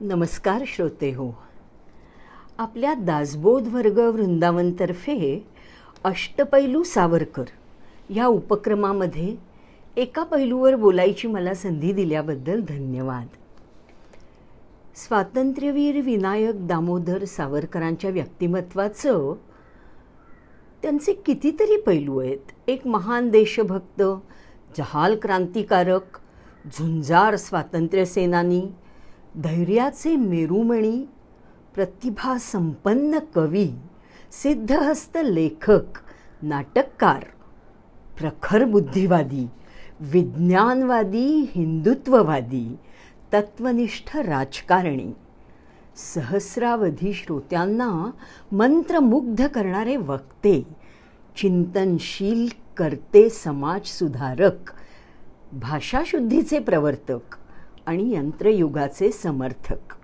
नमस्कार श्रोते हो. आपल्या दासबोध वर्ग वृंदावनतर्फे अष्टपैलू सावरकर या उपक्रमामध्ये एका पैलूवर बोलायची मला संधी दिल्याबद्दल धन्यवाद. स्वातंत्र्यवीर विनायक दामोदर सावरकरांच्या व्यक्तिमत्वाचं त्यांचे कितीतरी पैलू आहेत. एक महान देशभक्त जहाल क्रांतिकारक झुंजार स्वातंत्र्यसेनानी धैर्याचे मेरुमणी प्रतिभा संपन्न कवी सिद्धहस्त लेखक नाटककार प्रखर बुद्धिवादी विज्ञानवादी हिंदुत्ववादी तत्वनिष्ठ राजकारणी सहस्रावधी श्रोत्यांना मंत्रमुग्ध करणारे वक्ते चिंतनशील करते समाजसुधारक भाषाशुद्धीचे प्रवर्तक आणि यंत्रयुगाचे समर्थक.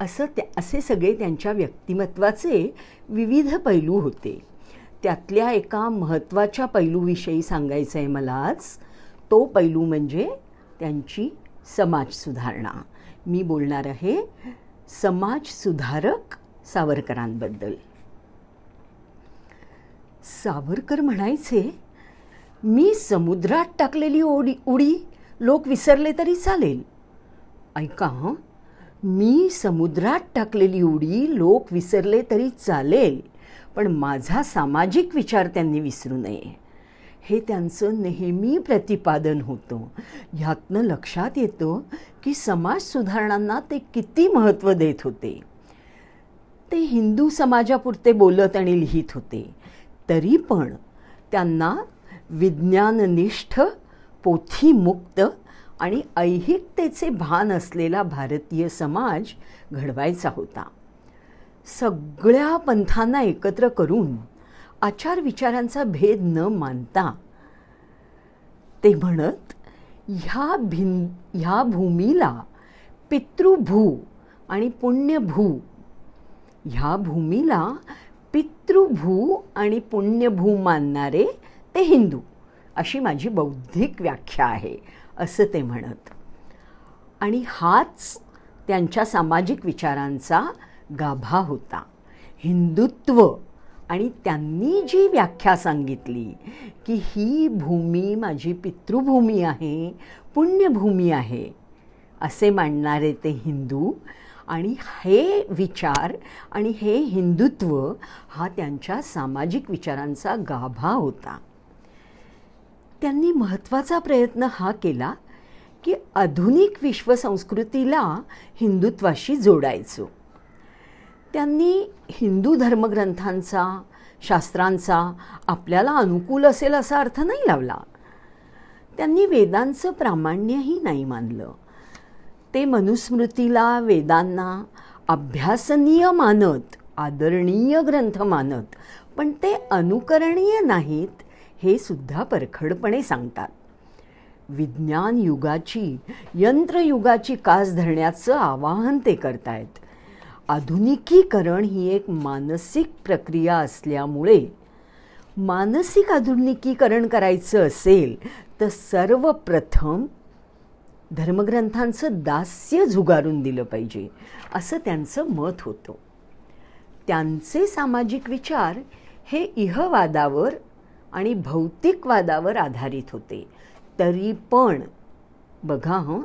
असं त्या असे सगळे त्यांच्या व्यक्तिमत्वाचे विविध पैलू होते. त्यातल्या एका महत्त्वाच्या पैलूविषयी सांगायचं आहे मला आज. तो पैलू म्हणजे त्यांची समाजसुधारणा मी बोलणार आहे समाजसुधारक सावरकरांबद्दल. सावरकर म्हणायचे मी समुद्रात टाकलेली ओडी उडी लोक विसरले तरी चालेल. ऐका हं. मी समुद्रात टाकलेली उडी लोक विसरले तरी चालेल पण माझा सामाजिक विचार त्यांनी विसरू नये. हे त्यांचं नेहमी प्रतिपादन होतं. ह्यातनं लक्षात येतं की समाज सुधारणांना ते किती महत्त्व देत होते. ते हिंदू समाजापुरते बोलत आणि लिहित होते. तरी पण त्यांना विज्ञाननिष्ठ पोथीमुक्त आणि ऐहिकतेचे भान असलेला भारतीय समाज घडवायचा होता. सगळ्या पंथांना एकत्र करून आचार विचारांचा भेद न मानता ते म्हणत ह्या भिन ह्या भूमीला पितृभू आणि पुण्यभू ह्या भूमीला पितृभू आणि पुण्यभू मानणारे ते हिंदू अशी माझी बौद्धिक व्याख्या आहे. असं ते म्हणत. आणि हाच त्यांच्या सामाजिक विचारांचा गाभा होता. हिंदुत्व आणि त्यांनी जी व्याख्या सांगितली की ही भूमी माझी पितृभूमी आहे पुण्यभूमी आहे असे मांडणारे ते हिंदू आणि हे विचार आणि हे हिंदुत्व हा त्यांच्या सामाजिक विचारांचा गाभा होता. त्यांनी महत्त्वाचा प्रयत्न हा केला की आधुनिक विश्वसंस्कृतीला हिंदुत्वाशी जोडायचो. त्यांनी हिंदू धर्मग्रंथांचा शास्त्रांचा आपल्याला अनुकूल असेल असा अर्थ नाही लावला. त्यांनी वेदांचं प्रामाण्यही नाही मानलं. ते मनुस्मृतीला वेदांना अभ्यासनीय मानत आदरणीय ग्रंथ मानत पण ते अनुकरणीय नाहीत हे सुद्धा परखडपणे सांगतात. विज्ञान युगाची यंत्रयुगाची कास धरण्याचं आवाहन ते करतायत. आधुनिकीकरण ही एक मानसिक प्रक्रिया असल्यामुळे मानसिक आधुनिकीकरण करायचं असेल तर सर्वप्रथम धर्मग्रंथांचं दास्य झुगारून दिलं पाहिजे असं त्यांचं मत होतं. त्यांचे सामाजिक विचार हे इहवादावर आणि भौतिकवादावर आधारित होते. तरी पण बघा हं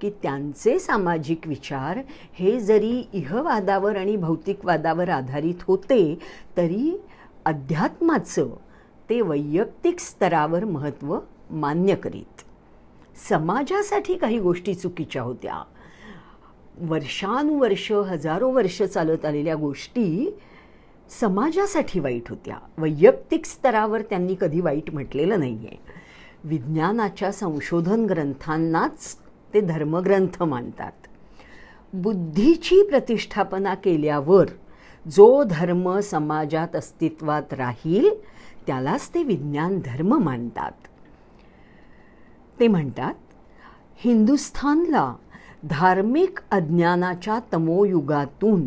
की त्यांचे सामाजिक विचार हे जरी इहवादावर आणि भौतिकवादावर आधारित होते तरी अध्यात्माचं ते वैयक्तिक स्तरावर महत्त्व मान्य करीत. समाजासाठी काही गोष्टी चुकीच्या होत्या. वर्षानुवर्ष हजारो वर्ष चालत आलेल्या गोष्टी समाजासाठी वाईट होत्या. वैयक्तिक स्तरावर त्यांनी कधी वाईट म्हटलेलं नाही आहे विज्ञानाच्या संशोधन ग्रंथांनाच ते धर्मग्रंथ मानतात. बुद्धीची प्रतिष्ठापना केल्यावर जो धर्म समाजात अस्तित्वात राहील त्यालाच ते विज्ञान धर्म मानतात. ते म्हणतात हिंदुस्थानला धार्मिक अज्ञानाच्या तमोयुगातून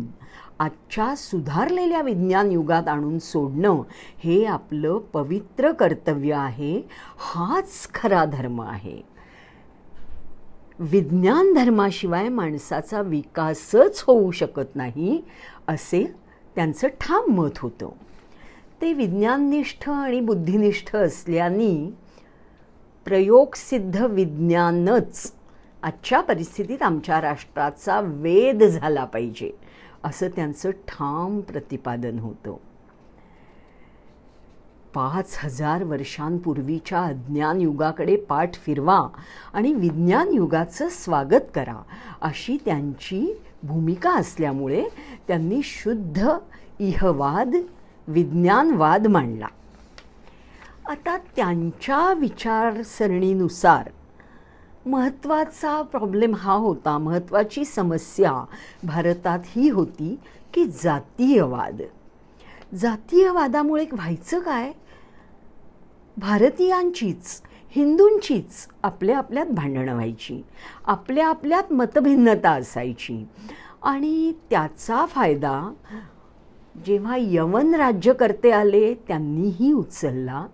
आजच्या सुधारलेल्या विज्ञान युगात आणून सोडणं हे आपलं पवित्र कर्तव्य आहे. हाच खरा धर्म आहे. विज्ञान धर्माशिवाय माणसाचा विकासच होऊ शकत नाही असे त्यांचं ठाम मत होतं. ते विज्ञाननिष्ठ आणि बुद्धिनिष्ठ असल्याने प्रयोगसिद्ध विज्ञानच आजच्या परिस्थितीत आमच्या राष्ट्राचा वेद झाला पाहिजे. असं त्यांचं ठाम प्रतिपादन होतं. पाच हजार वर्षांपूर्वीच्या अज्ञान युगाकडे पाठ फिरवा आणि विज्ञान युगाचं स्वागत करा अशी त्यांची भूमिका असल्यामुळे त्यांनी शुद्ध इहवाद विज्ञानवाद मांडला. आता त्यांच्या विचारसरणीनुसार महत्त्वाचा प्रॉब्लेम हा होता महत्त्वाची समस्या भारतात ही होती की जातीयवाद. जातीयवादामुळे व्हायचं काय? भारतीयांचीच हिंदूंचीच आपल्या आपल्यात भांडणं व्हायची आपल्या आपल्यात मतभिन्नता असायची. आणि त्याचा फायदा जेव्हा यवन राज्यकर्ते आले त्यांनीही उचलला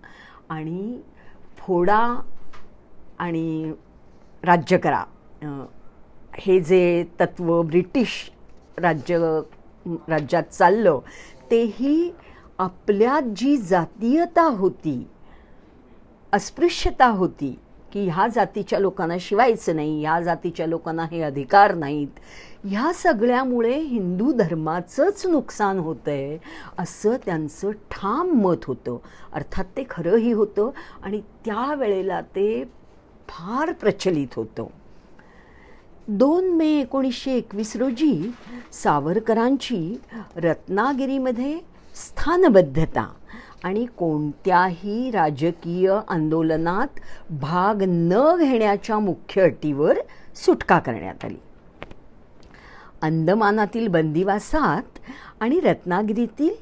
आणि फोडा आणि राज्य करा. हे जे तत्त्व ब्रिटिश राज्य राज्यात चाललं तेही आपल्यात जी जातीयता होती अस्पृश्यता होती की ह्या जातीच्या लोकांना शिवायचं नाही ह्या जातीच्या लोकांना हे अधिकार नाहीत ह्या सगळ्यामुळे हिंदू धर्माचंच नुकसान होतं आहे असं त्यांचं ठाम मत होतं. अर्थात ते खरंही होतं आणि त्यावेळेला ते फार प्रचलित होतं. दोन मे एकोणीसशे एकवीस रोजी सावरकरांची रत्नागिरीमध्ये स्थानबद्धता आणि कोणत्याही राजकीय आंदोलनात भाग न घेण्याच्या मुख्य अटीवर सुटका करण्यात आली. अंदमानातील बंदिवासात आणि रत्नागिरीतील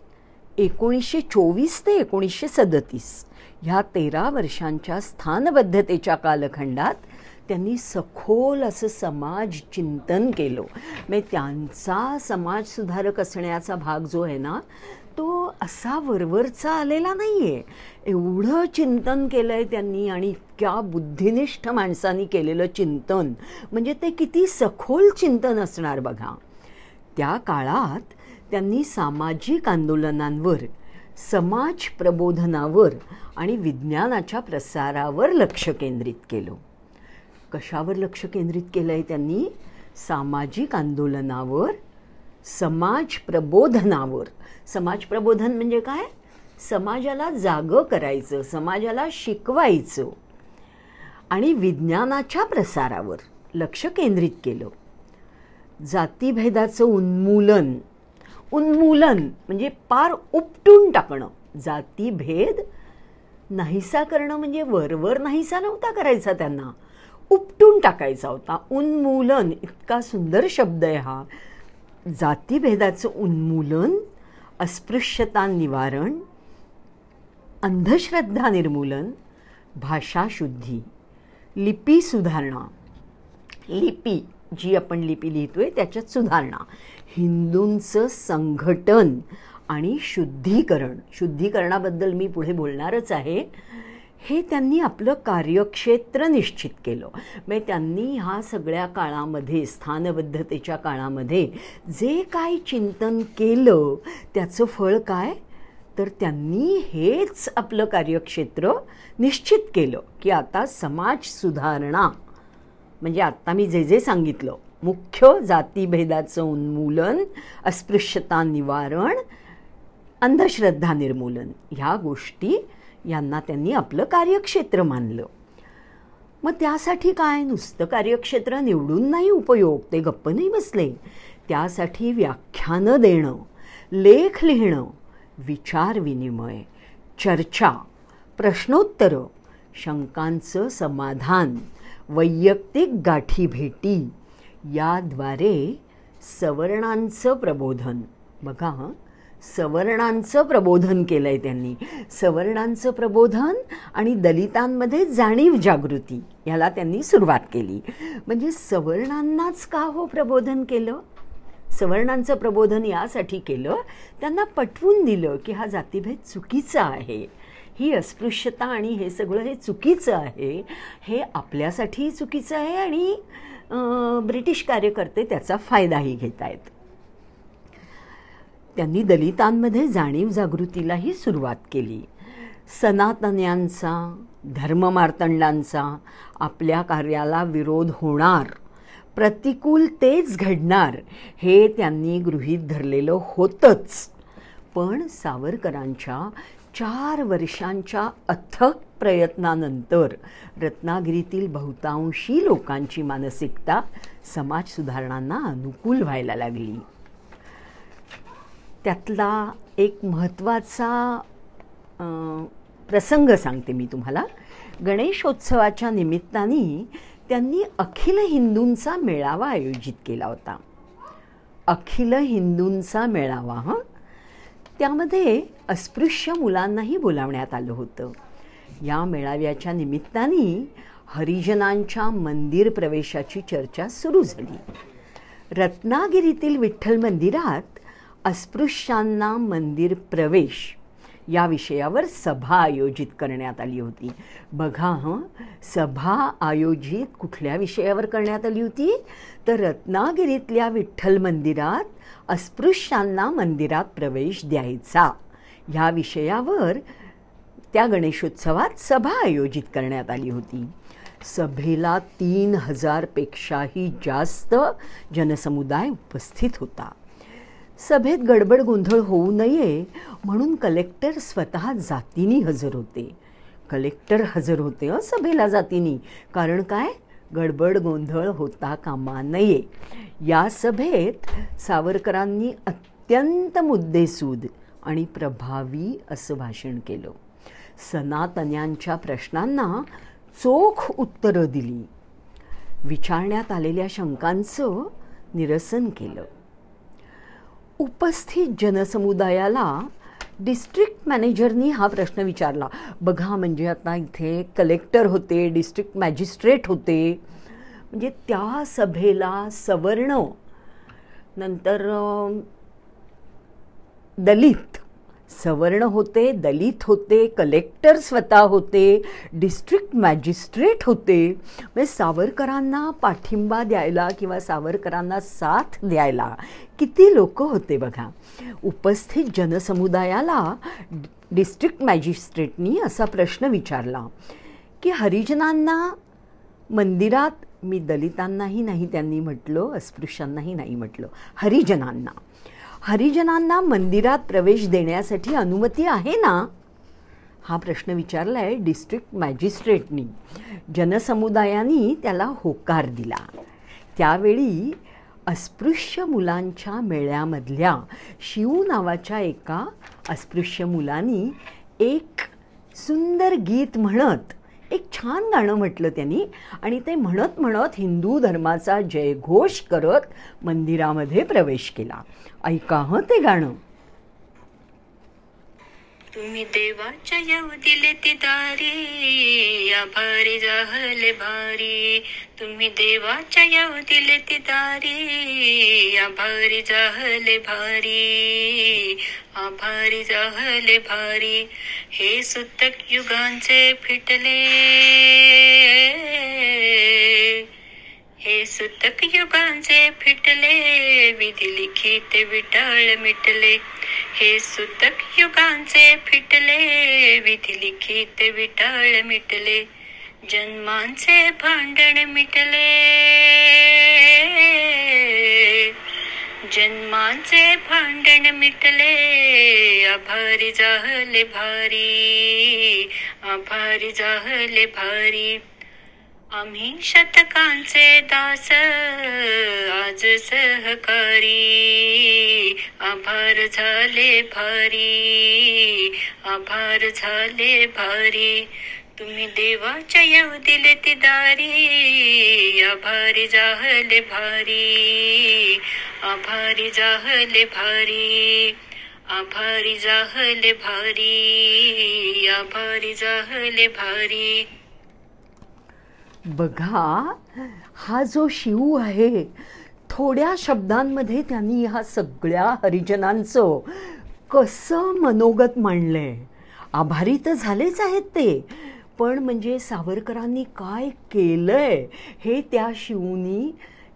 एकोणीसशे चोवीस ते एकोणीसशे सदतीस ह्या तेरा वर्षांच्या स्थानबद्धतेच्या कालखंडात त्यांनी सखोल असं समाज चिंतन केलं. म्हणजे त्यांचा समाजसुधारक असण्याचा भाग जो आहे ना तो असा वरवरचा आलेला नाही आहे एवढं चिंतन केलं आहे त्यांनी आणि इतक्या बुद्धिनिष्ठ माणसांनी केलेलं चिंतन. म्हणजे ते किती सखोल चिंतन असणार बघा. त्या काळात त्यांनी सामाजिक आंदोलनांवर समाज प्रबोधनावर आणि विज्ञानाच्या प्रसारावर लक्ष केंद्रित केलं. कशावर लक्ष केंद्रित केलं आहे त्यांनी? सामाजिक आंदोलनावर समाज प्रबोधनावर. समाज प्रबोधन म्हणजे काय? समाजाला जागं करायचं समाजाला शिकवायचं आणि विज्ञानाच्या प्रसारावर लक्ष केंद्रित केलं. जातीभेदाचं उन्मूलन उन्मूलन म्हणजे पार उपटून टाकणं. जातीभेद नाहीसा करणं म्हणजे वरवर नाहीसा नव्हता करायचा त्यांना. उपटून टाकायचा होता. उन्मूलन इतका सुंदर शब्द आहे हा. जातीभेदाचं उन्मूलन अस्पृश्यता निवारण अंधश्रद्धा निर्मूलन भाषाशुद्धी लिपी सुधारणा. लिपी जी आपण लिपी लिहितो आहे त्याच्यात सुधारणा. हिंदूंचं संघटन आणि शुद्धीकरण. शुद्धीकरणाबद्दल मी पुढे बोलणारच आहे. हे त्यांनी आपलं कार्यक्षेत्र निश्चित केलं. म्हणजे त्यांनी ह्या सगळ्या काळामध्ये स्थानबद्धतेच्या काळामध्ये जे काय चिंतन केलं त्याचं फळ काय? तर त्यांनी हेच आपलं कार्यक्षेत्र निश्चित केलं की आता समाज सुधारणा. म्हणजे आत्ता मी जे जे सांगितलं मुख्य जातीभेदाचं उन्मूलन अस्पृश्यता निवारण अंधश्रद्धा निर्मूलन ह्या गोष्टी यांना त्यांनी आपलं कार्यक्षेत्र मानलं. मग त्यासाठी काय? नुसतं कार्यक्षेत्र निवडून नाही उपयोग ते गप्प नाही बसले. त्यासाठी व्याख्यानं देणं लेख लिहिणं विचार विनिमय चर्चा प्रश्नोत्तरं शंकांचं समाधान वैयक्तिक गाठीभेटी याद्वारे सवर्णांचं प्रबोधन. बघा सवर्णांचं प्रबोधन केलं आहे त्यांनी. सवर्णांचं प्रबोधन आणि दलितांमध्ये जाणीव जागृती ह्याला त्यांनी सुरुवात केली. म्हणजे सवर्णांनाच का हो प्रबोधन केलं? सवर्णांचं प्रबोधन यासाठी केलं त्यांना पटवून दिलं की हा जातीभेद चुकीचा आहे. ही अस्पृश्यता आणि हे सगळं हे चुकीचं आहे हे आपल्यासाठीही चुकीचं आहे आणि ब्रिटिश कार्यकर्ते त्याचा फायदाही घेत आहेत त्यांनी दलितांमध्ये जाणीव जागृतीलाही सुरुवात केली. सनातन्यांचा धर्ममार्तंडांचा आपल्या कार्याला विरोध होणार प्रतिकूल तेच घडणार हे त्यांनी गृहीत धरलेलं होतंच. पण सावरकरांच्या चार वर्षांच्या अथक प्रयत्नानंतर रत्नागिरीतील बहुतांशी लोकांची मानसिकता समाज सुधारणांना अनुकूल व्हायला लागली. त्यातला एक महत्त्वाचा प्रसंग सांगते मी तुम्हाला. गणेशोत्सवाच्या निमित्ताने त्यांनी अखिल हिंदूंचा मेळावा आयोजित केला होता. अखिल हिंदूंचा मेळावा हां? त्यामध्ये अस्पृश्य मुलांनाही बोलावण्यात आलं होतं. या मेळाव्याच्या निमित्ताने हरिजनांच्या मंदिर प्रवेशाची चर्चा सुरू झाली. रत्नागिरीतील विठ्ठल मंदिरात अस्पृश्यांना मंदिर प्रवेश या विषयावर सभा आयोजित करण्यात आली होती. बघा हं सभा आयोजित कुठल्या विषयावर करण्यात आली होती? तर रत्नागिरीतल्या विठ्ठल मंदिरात अस्पृश्यांना मंदिरात प्रवेश द्यायचा. ह्या विषयावर त्या गणेशोत्सवात सभा आयोजित करण्यात आली होती. सभेला तीन हजारपेक्षाही जास्त जनसमुदाय उपस्थित होता. सभेत गडबड गोंधळ होऊ नये म्हणून कलेक्टर स्वतः जातीनी हजर होते. कलेक्टर हजर होते सभेला जातीनी. कारण काय? गडबड गोंधळ होता कामा नये. या सभेत सावरकरांनी अत्यंत मुद्देसूद आणि प्रभावी असं भाषण केलं. सनातन्यांच्या प्रश्नांना चोख उत्तरं दिली. विचारण्यात आलेल्या शंकांचं निरसन केलं. उपस्थित जनसमुदायाला डिस्ट्रिक्ट मॅनेजरनी हा प्रश्न विचारला. बघा म्हणजे आता इथे कलेक्टर होते डिस्ट्रिक्ट मॅजिस्ट्रेट होते. म्हणजे त्या सभेला सवर्ण नंतर दलित सवर्ण होते दलित होते कलेक्टर स्वतः होते डिस्ट्रिक्ट मॅजिस्ट्रेट होते. म्हणजे सावरकरांना पाठिंबा द्यायला किंवा सावरकरांना साथ द्यायला किती लोक होते बघा. उपस्थित जनसमुदायाला डिस्ट्रिक्ट मॅजिस्ट्रेटनी असा प्रश्न विचारला की हरिजनांना मंदिरात मी दलितांनाही नाही त्यांनी म्हटलं अस्पृश्यांनाही नाही म्हटलं हरिजनांना. हरिजनांना मंदिरात प्रवेश देण्यासाठी अनुमती आहे ना? हा प्रश्न विचारला आहे डिस्ट्रिक्ट मॅजिस्ट्रेटनी जनसमुदायानी त्याला होकार दिला. त्यावेळी अस्पृश्य मुलांच्या मेळ्यामधल्या शिव नावाच्या एका अस्पृश्य मुलांनी एक सुंदर गीत म्हणत एक छान गाणं म्हटलं त्यांनी. आणि ते म्हणत म्हणत हिंदू धर्माचा जयघोष करत मंदिरामध्ये प्रवेश केला. ऐका हं ते गाणं. तुम्ही देवाच्या येऊ दिले ती दारी. आभारी जाहले भारी. तुम्ही देवाच्या येऊ दिले ती दारी. आभारी जाहले भारी. आभारी जाहले भारी. हे सुतक युगांचे फिटले. हे सुतक युगांचे फिटले विधी लिखित विटाळ मिटले. हे सुतक युगांचे फिटले विधी लिखित विटाळ मिटले. जन्मांचे भांडण मिटले. जन्मांचे भांडण मिटले. आभारी जाहले भारी आभारी जाहले भारी. आम्ही शतकांचे दास आज सहकारी आभार झाले भारी आभार झाले भारी. तुम्ही देवाच्या येऊ दिले ती दारी आभारी जाहले भारी आभारी जाहले भारी आभारी जाहले भारी आभारी जाहले भारी. बघा हा जो शिव आहे थोड्या शब्दांमध्ये त्यांनी ह्या सगळ्या हरिजनांचं कसं मनोगत मांडलं आहे आभारी तर झालेच आहेत ते पण म्हणजे सावरकरांनी काय केलंय हे त्या शिवनी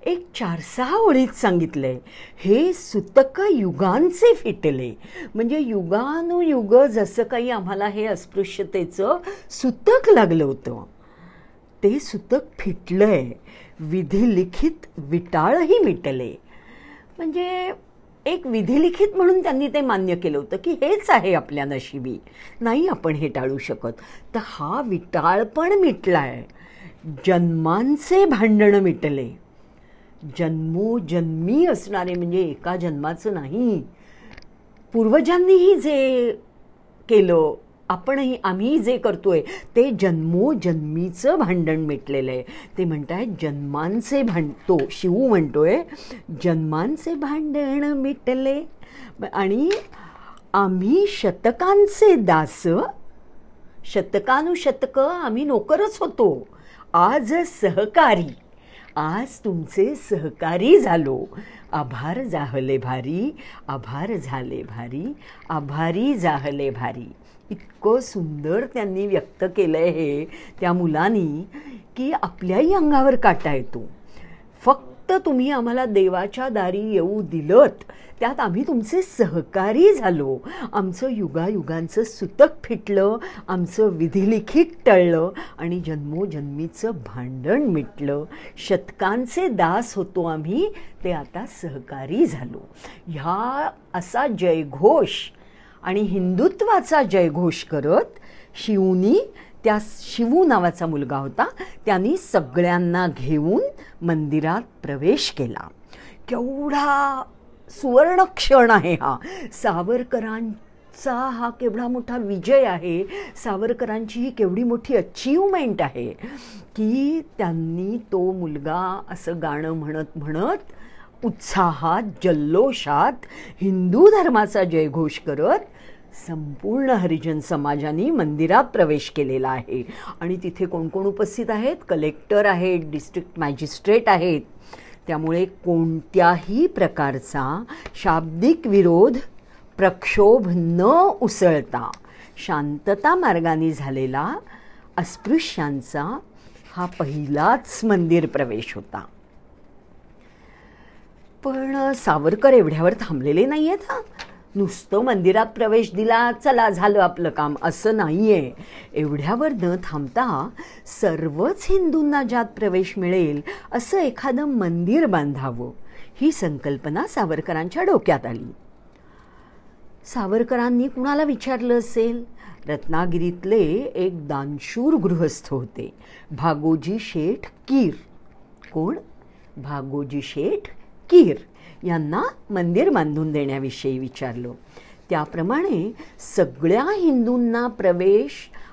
एक चार सहा ओळीत सांगितलंय. हे सुतक युगांचे फिटले. म्हणजे युगानुयुग जसं काही आम्हाला हे अस्पृश्यतेचं सुतक लागलं होतं. ते सुतक फिटलंय. विधिलिखित विटाळही मिटले. म्हणजे एक विधिलिखित म्हणून त्यांनी ते मान्य केलं होतं की हेच आहे आपल्या नशिबी. नाही आपण हे टाळू शकत. तर हा विटाळ पण मिटला आहे जन्मांचे भांडणं मिटले. जन्मोजन्मी असणारे म्हणजे एका जन्माचं नाही. पूर्वजांनीही जे केलं आपणही आम्ही जे करतोय ते जन्मोजन्मीचं भांडण मिटलेलं आहे. ते म्हणत आहेत जन्मांचे भांड तो शिव म्हणतोय जन्मांचे भांडण मिटले. आणि आम्ही शतकांचे दास शतकानुशतकं आम्ही नोकरच होतो. आज सहकारी आज तुमचे सहकारी झालो. आभार जाहले भारी आभार झाले भारी आभारी जाहले भारी. इतकं सुंदर त्यांनी व्यक्त केलं आहे हे त्या मुलांनी की आपल्याही अंगावर काटा येतो. फक्त तुम्ही आम्हाला देवाच्या दारी येऊ दिलत त्यात आम्ही तुमचे सहकारी झालो. आमचं युगायुगांचं सुतक फिटलं आमचं विधिलिखित टळलं आणि जन्मोजन्मीचं भांडण मिटलं. शतकांचे दास होतो आम्ही ते आता सहकारी झालो. ह्या असा जयघोष आणि हिंदुत्वाचा जयघोष करत शिवनी त्या शिवू नावाचा मुलगा होता त्यांनी सगळ्यांना घेऊन मंदिरात प्रवेश केला. केवढा सुवर्ण क्षण आहे हा. सावरकरांचा हा केवढा मोठा विजय आहे. सावरकरांची ही केवढी मोठी अचीवमेंट आहे की त्यांनी तो मुलगा असं गाणं म्हणत म्हणत उत्साहात जल्लोषात हिंदू धर्माचा जयघोष करत संपूर्ण हरिजन समाजाने मंदिरात प्रवेश केलेला आहे. आणि तिथे कोण कोण उपस्थित आहेत? कलेक्टर आहेत डिस्ट्रिक्ट मॅजिस्ट्रेट आहेत. त्यामुळे कोणत्याही प्रकारचा शाब्दिक विरोध प्रक्षोभ न उसळता शांतता मार्गाने झालेला अस्पृश्यांचा हा पहिलाच मंदिर प्रवेश होता. पण सावरकर एवढ्यावर थांबलेले नाही आहेत हा. नुसतं मंदिरात प्रवेश दिला चला झालं आपलं काम असं नाही आहे एवढ्यावर न थांबता सर्वच हिंदूंना ज्यात प्रवेश मिळेल असं एखादं मंदिर बांधावं ही संकल्पना सावरकरांच्या डोक्यात आली. सावरकरांनी कुणाला विचारलं असेल? रत्नागिरीतले एक दानशूर गृहस्थ होते भागोजी शेठ कीर. कोण? भागोजी शेठ कीर यांना मंदिर बांधून देण्याविषयी विचारलं. त्याप्रमाणे सगळ्या हिंदूंना प्रवेश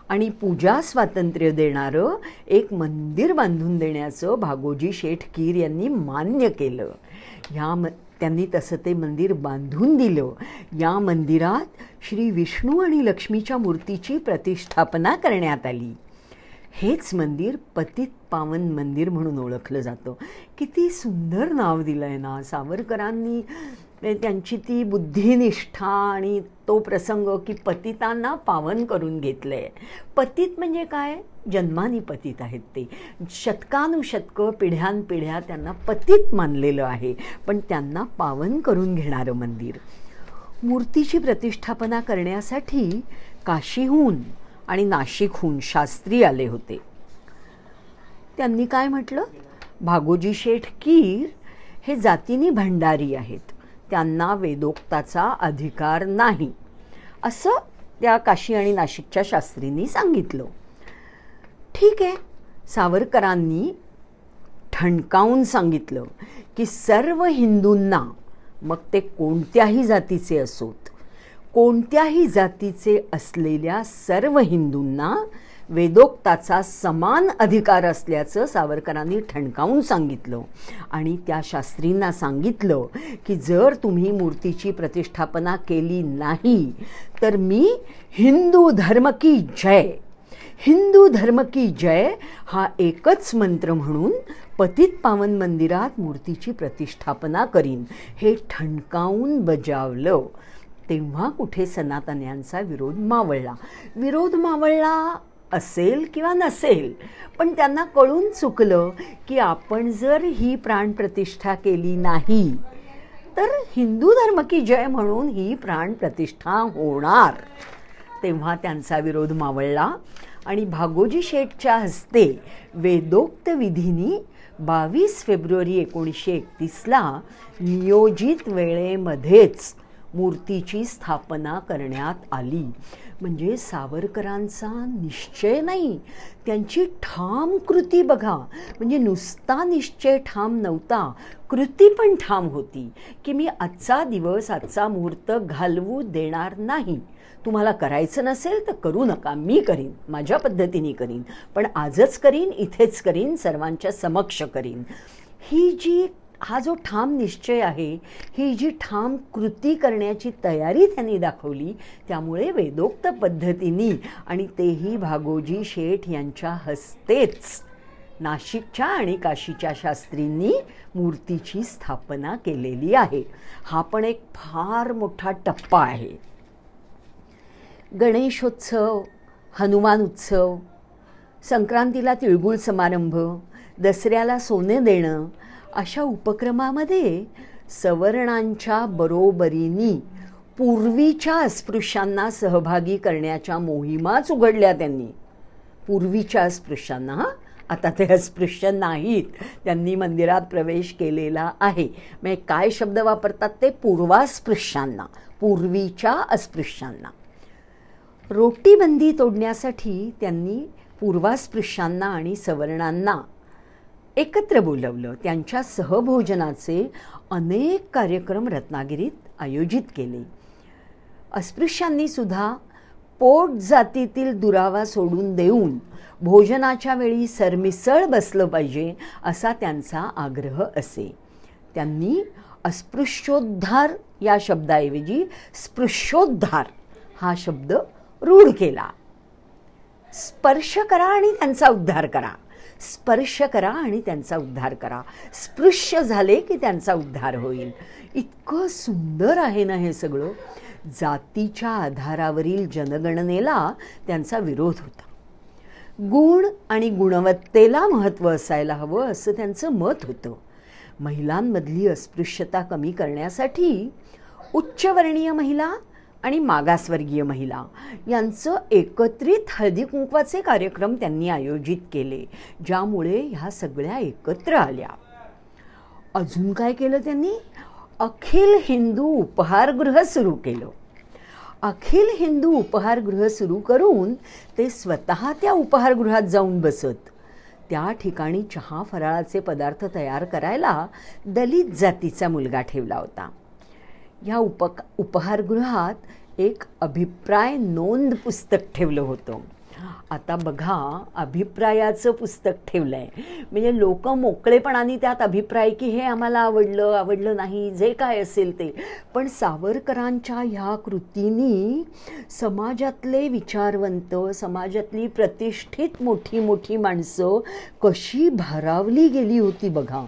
आणि पूजा स्वातंत्र्य देणारं एक मंदिर बांधून देण्याचं भागोजी शेठ कीर यांनी मान्य केलं. ह्या म त्यांनी तसं ते मंदिर बांधून दिलं. या मंदिरात श्री विष्णू आणि लक्ष्मीच्या मूर्तीची प्रतिष्ठापना करण्यात आली. हेच मंदिर पतित पावन मंदिर म्हणून ओळखलं जातं. किती सुंदर नाव दिलं आहे ना सावरकरांनी. त्यांची ती बुद्धिनिष्ठा आणि तो प्रसंग की पतितांना पावन करून घेतलं आहे पतित म्हणजे काय? जन्मानी पतित आहेत ते. शतकानुशतकं पिढ्यानपिढ्या त्यांना पतित मानलेलं आहे. पण त्यांना पावन करून घेणारं मंदिर. मूर्तीची प्रतिष्ठापना करण्यासाठी काशीहून आणि नाशिकहून शास्त्री आले होते. त्यांनी काय म्हटलं? भागोजी शेठ कीर हे जातीने भंडारी आहेत. त्यांना वेदोक्ताचा अधिकार नाही. असं त्या काशी आणि नाशिकच्या शास्त्रींनी सांगितलं. ठीक आहे. सावरकरांनी ठणकावून सांगितलं की सर्व हिंदूंना मग ते कोणत्याही जातीचे असोत. कोणत्याही जातीचे असलेल्या सर्व हिंदूंना वेदोक्ताचा समान अधिकार असल्याचं सावरकरांनी ठणकावून सांगितलं. आणि त्या शास्त्रींना सांगितलं की जर तुम्ही मूर्तीची प्रतिष्ठापना केली नाही तर मी हिंदू धर्म की जय हिंदू धर्म की जय हा एकच मंत्र म्हणून पतित पावन मंदिरात मूर्तीची प्रतिष्ठापना करीन. हे ठणकावून बजावलं. तेव्हा कुठे सनातन यांचा विरोध मावळला. विरोध मावळला असेल किंवा नसेल पण त्यांना कळून चुकलं की आपण जर ही प्राणप्रतिष्ठा केली नाही तर हिंदू धर्म की जय म्हणून ही प्राणप्रतिष्ठा होणार. तेव्हा त्यांचा विरोध मावळला आणि भागोजी शेठच्या हस्ते वेदोक्त विधीनी बावीस फेब्रुवारी एकोणीसशे एकतीसला नियोजित वेळेमध्येच मूर्तीची स्थापना करण्यात आली. म्हणजे सावरकरांचा निश्चय नाही त्यांची ठाम कृती बघा. म्हणजे नुसता निश्चय ठाम नव्हता कृती पण ठाम होती की मी आजचा दिवस आजचा मुहूर्त घालवू देणार नाही. तुम्हाला करायचं नसेल तर करू नका मी करीन माझ्या पद्धतीने करीन पण आजच करीन इथेच करीन सर्वांच्या समक्ष करीन. ही जी हा जो ठाम निश्चय आहे ही जी ठाम कृती करण्याची तयारी त्यांनी दाखवली त्यामुळे वेदोक्त पद्धतीने आणि तेही भागोजी शेठ यांच्या हस्तेच नाशिकच्या आणि काशीच्या शास्त्रींनी मूर्तीची स्थापना केलेली आहे. हा पण एक फार मोठा टप्पा आहे. गणेशोत्सव हनुमान उत्सव संक्रांतीला तिळगुळ समारंभ दसऱ्याला सोने देणं अशा उपक्रमामध्ये सवर्णांच्या बरोबरीने पूर्वीच्या अस्पृश्यांना सहभागी करण्याच्या मोहिमाच उघडल्या त्यांनी. पूर्वीच्या अस्पृश्यांना हां? आता ते अस्पृश्य नाहीत. त्यांनी मंदिरात प्रवेश केलेला आहे. म्हणजे काय शब्द वापरतात ते? पूर्वास्पृश्यांना पूर्वीच्या अस्पृश्यांना. रोटीबंदी तोडण्यासाठी त्यांनी पूर्वास्पृश्यांना आणि सवर्णांना एकत्र बोलवलं. त्यांच्या सहभोजनाचे अनेक कार्यक्रम रत्नागिरीत आयोजित केले. अस्पृश्यांनी सुद्धा पोट जातीतील दुरावा सोडून देऊन भोजनाच्या वेळी सरमिसळ बसलं पाहिजे असा त्यांचा आग्रह असे. त्यांनी अस्पृश्योद्धार या शब्दाऐवजी स्पृश्योद्धार हा शब्द रूढ केला. स्पर्श करा आणि त्यांचा उद्धार करा. स्पर्श करा आणि त्यांचा उद्धार करा. स्पृश्य झाले की त्यांचा उद्धार होईल. इतकं सुंदर आहे ना हे सगळं. जातीच्या आधारावरील जनगणनेला त्यांचा विरोध होता. गुण आणि गुणवत्तेला महत्त्व असायला हवं असं त्यांचं मत होतं. महिलांमधली अस्पृश्यता कमी करण्यासाठी उच्चवर्णीय महिला आणि मागासवर्गीय महिला यांचं एकत्रित हळदी कुंकवाचे कार्यक्रम त्यांनी आयोजित केले ज्यामुळे ह्या सगळ्या एकत्र आल्या. अजून काय केलं त्यांनी? अखिल हिंदू उपहारगृह सुरू केलं. अखिल हिंदू उपहारगृह सुरू करून ते स्वतः त्या उपहारगृहात जाऊन बसत. त्या ठिकाणी चहा फराळाचे पदार्थ तयार करायला दलित जातीचा मुलगा ठेवला होता. या उपक उपहारगृहात एक अभिप्राय नोंद पुस्तक ठेवलं होतं. आता बघा अभिप्रायाचं पुस्तक ठेवलं आहे म्हणजे लोक मोकळेपणाने त्यात अभिप्राय की हे आम्हाला आवडलं आवडलं नाही जे काय असेल ते. पण सावरकरांच्या ह्या कृतींनी समाजातले विचारवंत समाजातली प्रतिष्ठित मोठी मोठी माणसं कशी भारावली गेली होती बघा.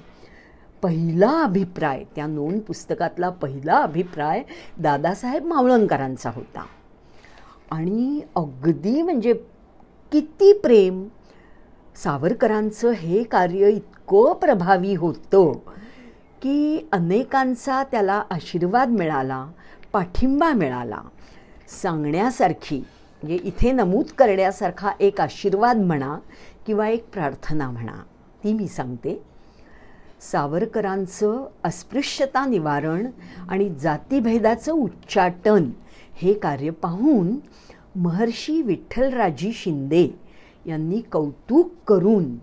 पहिला अभिप्राय त्या नोंद पुस्तकातला पहिला अभिप्राय दादासाहेब मावळणकरांचा होता. आणि अगदी म्हणजे किती प्रेम सावरकरांचं हे कार्य इतकं प्रभावी होतं की अनेकांचा त्याला आशीर्वाद मिळाला पाठिंबा मिळाला. सांगण्यासारखी म्हणजे इथे नमूद करण्यासारखा एक आशीर्वाद म्हणा किंवा एक प्रार्थना म्हणा ती मी सांगते. सावरकरांचं अस्पृश्यता निवारण आणि जातीभेदाचं उच्चाटन हे कार्य पाहून महर्षी विठ्ठलराजी शिंदे यांनी कौतुक करून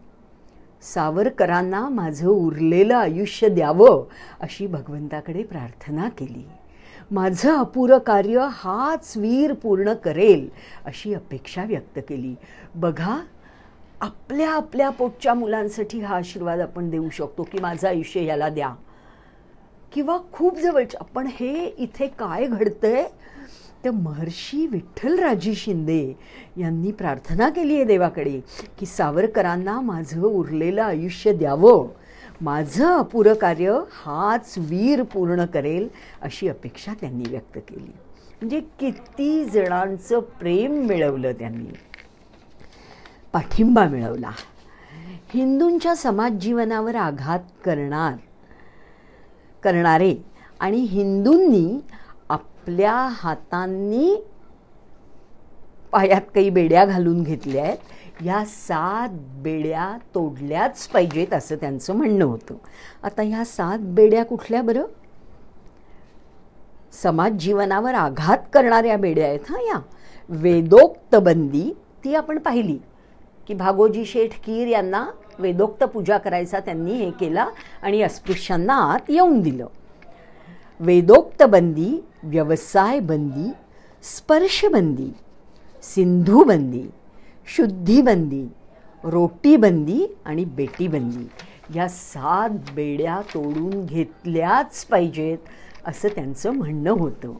सावरकरांना माझं उरलेलं आयुष्य द्यावं अशी भगवंताकडे प्रार्थना केली. माझं अपुरं कार्य हाच वीर पूर्ण करेल अशी अपेक्षा व्यक्त केली. बघा आपल्या आपल्या पोटच्या मुलांसाठी हा आशीर्वाद आपण देऊ शकतो की माझं आयुष्य याला द्या. किंवा खूप जवळच्या पण हे इथे काय घडतंय? तर महर्षी विठ्ठलराजी शिंदे यांनी प्रार्थना केली आहे देवाकडे की सावरकरांना माझं उरलेलं आयुष्य द्यावं. माझं अपुरं कार्य हाच वीर पूर्ण करेल अशी अपेक्षा त्यांनी व्यक्त केली. म्हणजे किती जणांचं प्रेम मिळवलं त्यांनी. पाठिंबा मिळवला. हिंदूंच्या समाज जीवनावर आघात करणार करणारे आणि हिंदूंनी आपल्या हातांनी पायात काही बेड्या घालून घेतल्या आहेत. या सात बेड्या तोडल्याच पाहिजेत असं त्यांचं म्हणणं होतं. आता ह्या सात बेड्या कुठल्या बरं? समाज जीवनावर आघात करणाऱ्या बेड्या आहेत हां या. वेदोक्त बंदी ती आपण पाहिली. की भागोजी शेठ कीर यांना वेदोक्त पूजा करायचा त्यांनी हे केला आणि अस्पृश्यांना आत येऊन दिलं. वेदोक्त बंदी व्यवसाय बंदी स्पर्शबंदी सिंधूबंदी शुद्धीबंदी रोटीबंदी आणि बेटीबंदी. या सात बेड्या तोडून घेतल्याच पाहिजेत असं त्यांचं म्हणणं होतं.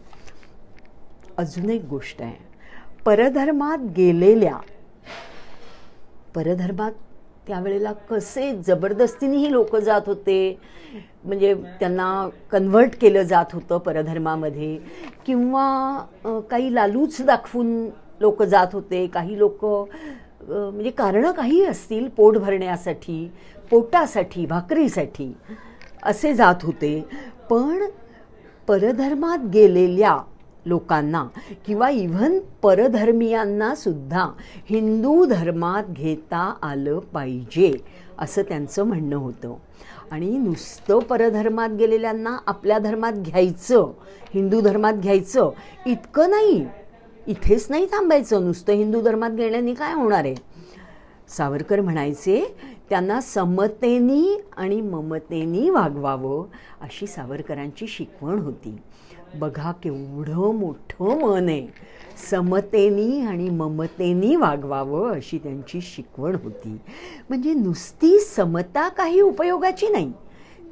अजून एक गोष्ट आहे. परधर्मात गेलेल्या परधर्मात त्यावेळेला कसे जबरदस्तीनेही लोक जात होते? म्हणजे त्यांना कन्व्हर्ट केलं जात होतं परधर्मामध्ये. किंवा काही लालूच दाखवून लोक जात होते. काही लोक म्हणजे कारणं काही असतील पोट भरण्यासाठी पोटासाठी भाकरीसाठी असे जात होते. पण परधर्मात गेलेल्या लोकांना किंवा इव्हन परधर्मियांना सुद्धा हिंदू धर्मात घेता आलं पाहिजे असं त्यांचं म्हणणं होतं. आणि नुसतं परधर्मात गेलेल्यांना आपल्या धर्मात घ्यायचं हिंदू धर्मात घ्यायचं इतकं नाही. इथेच नाही थांबायचं. नुसतं हिंदू धर्मात घेण्याने काय होणार आहे? सावरकर म्हणायचे त्यांना समतेनी आणि ममतेनी वागवावं अशी सावरकरांची शिकवण होती. बघा केवढं मोठं मन आहे. समतेनी आणि ममतेनी वागवावं अशी त्यांची शिकवण होती. म्हणजे नुसती समता काही उपयोगाची नाही.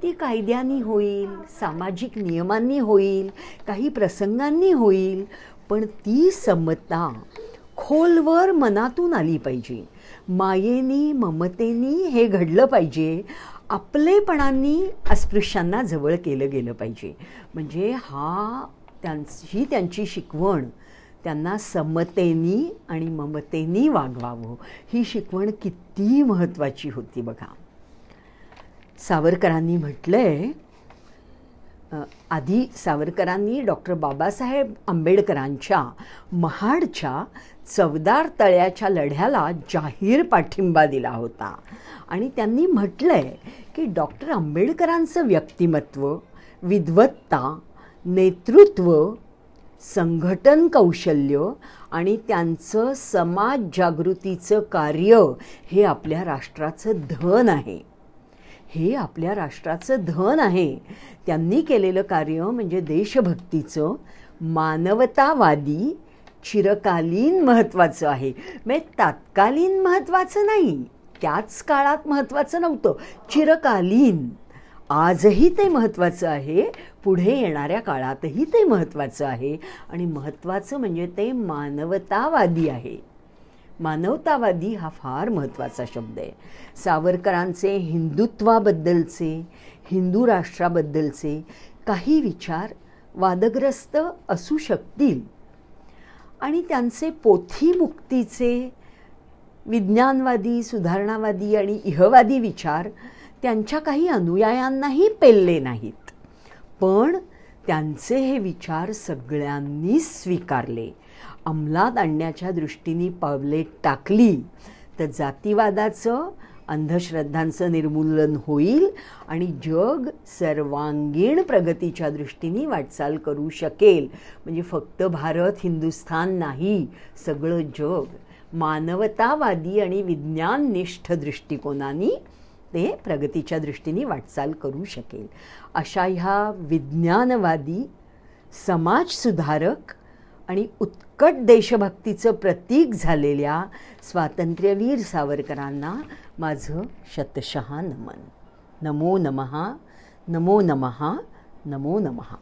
ती कायद्यानी होईल सामाजिक नियमांनी होईल काही प्रसंगांनी होईल पण ती समता खोलवर मनातून आली पाहिजे. मायेनी ममतेनी हे घडलं पाहिजे. आपलेपणांनी अस्पृश्यांना जवळ केलं गेलं पाहिजे. म्हणजे हा त्यांची त्यांची शिकवण त्यांना समतेनी आणि ममतेनी वागवावं. ही शिकवण किती महत्त्वाची होती बघा. सावरकरांनी म्हटलंय आधी सावरकरांनी डॉक्टर बाबासाहेब आंबेडकरांच्या महाडच्या चवदार तळ्याच्या लढ्याला जाहीर पाठिंबा दिला होता. आणि त्यांनी म्हटलंय की डॉक्टर आंबेडकरांचं व्यक्तिमत्व विद्वत्ता नेतृत्व संघटन कौशल्य आणि त्यांचं समाज जागृतीचं कार्य हे आपल्या राष्ट्राचं धन आहे. हे आपल्या राष्ट्राचं धन आहे. त्यांनी केलेलं कार्य म्हणजे देशभक्तीचं मानवतावादी चिरकालीन महत्त्वाचं आहे. म्हणजे तात्कालीन महत्त्वाचं नाही त्याच काळात महत्त्वाचं नव्हतं. चिरकालीन. आजही ते महत्त्वाचं आहे पुढे येणाऱ्या काळातही ते महत्त्वाचं आहे. आणि महत्त्वाचं म्हणजे ते मानवतावादी आहे. मानवतावादी हा फार महत्त्वाचा शब्द आहे. सावरकरांचे हिंदुत्वाबद्दलचे हिंदू राष्ट्राबद्दलचे काही विचार वादग्रस्त असू शकतील. आणि त्यांचे पोथीमुक्तीचे विज्ञानवादी सुधारणावादी आणि इहवादी विचार त्यांच्या काही अनुयायांनाही पेलले नाहीत. पण त्यांचे हे विचार सगळ्यांनी स्वीकारले. अंमलात आणण्याच्या दृष्टीने पावले टाकली. तर जातीवादाचं अंधश्रद्धांचं निर्मूलन होईल आणि जग सर्वांगीण प्रगतीच्या दृष्टीने वाटचाल करू शकेल. म्हणजे फक्त भारत हिंदुस्थान नाही सगळं जग. मानवतावादी आणि विज्ञाननिष्ठ दृष्टिकोनाने ते प्रगतीच्या दृष्टीने वाटचाल करू शकेल. अशा ह्या विज्ञानवादी समाजसुधारक आणि उत्कट देशभक्तीचं प्रतीक झालेल्या स्वातंत्र्यवीर सावरकरांना माझं शतशः नमन नमो नमहा नमो नमहा नमो. नमहा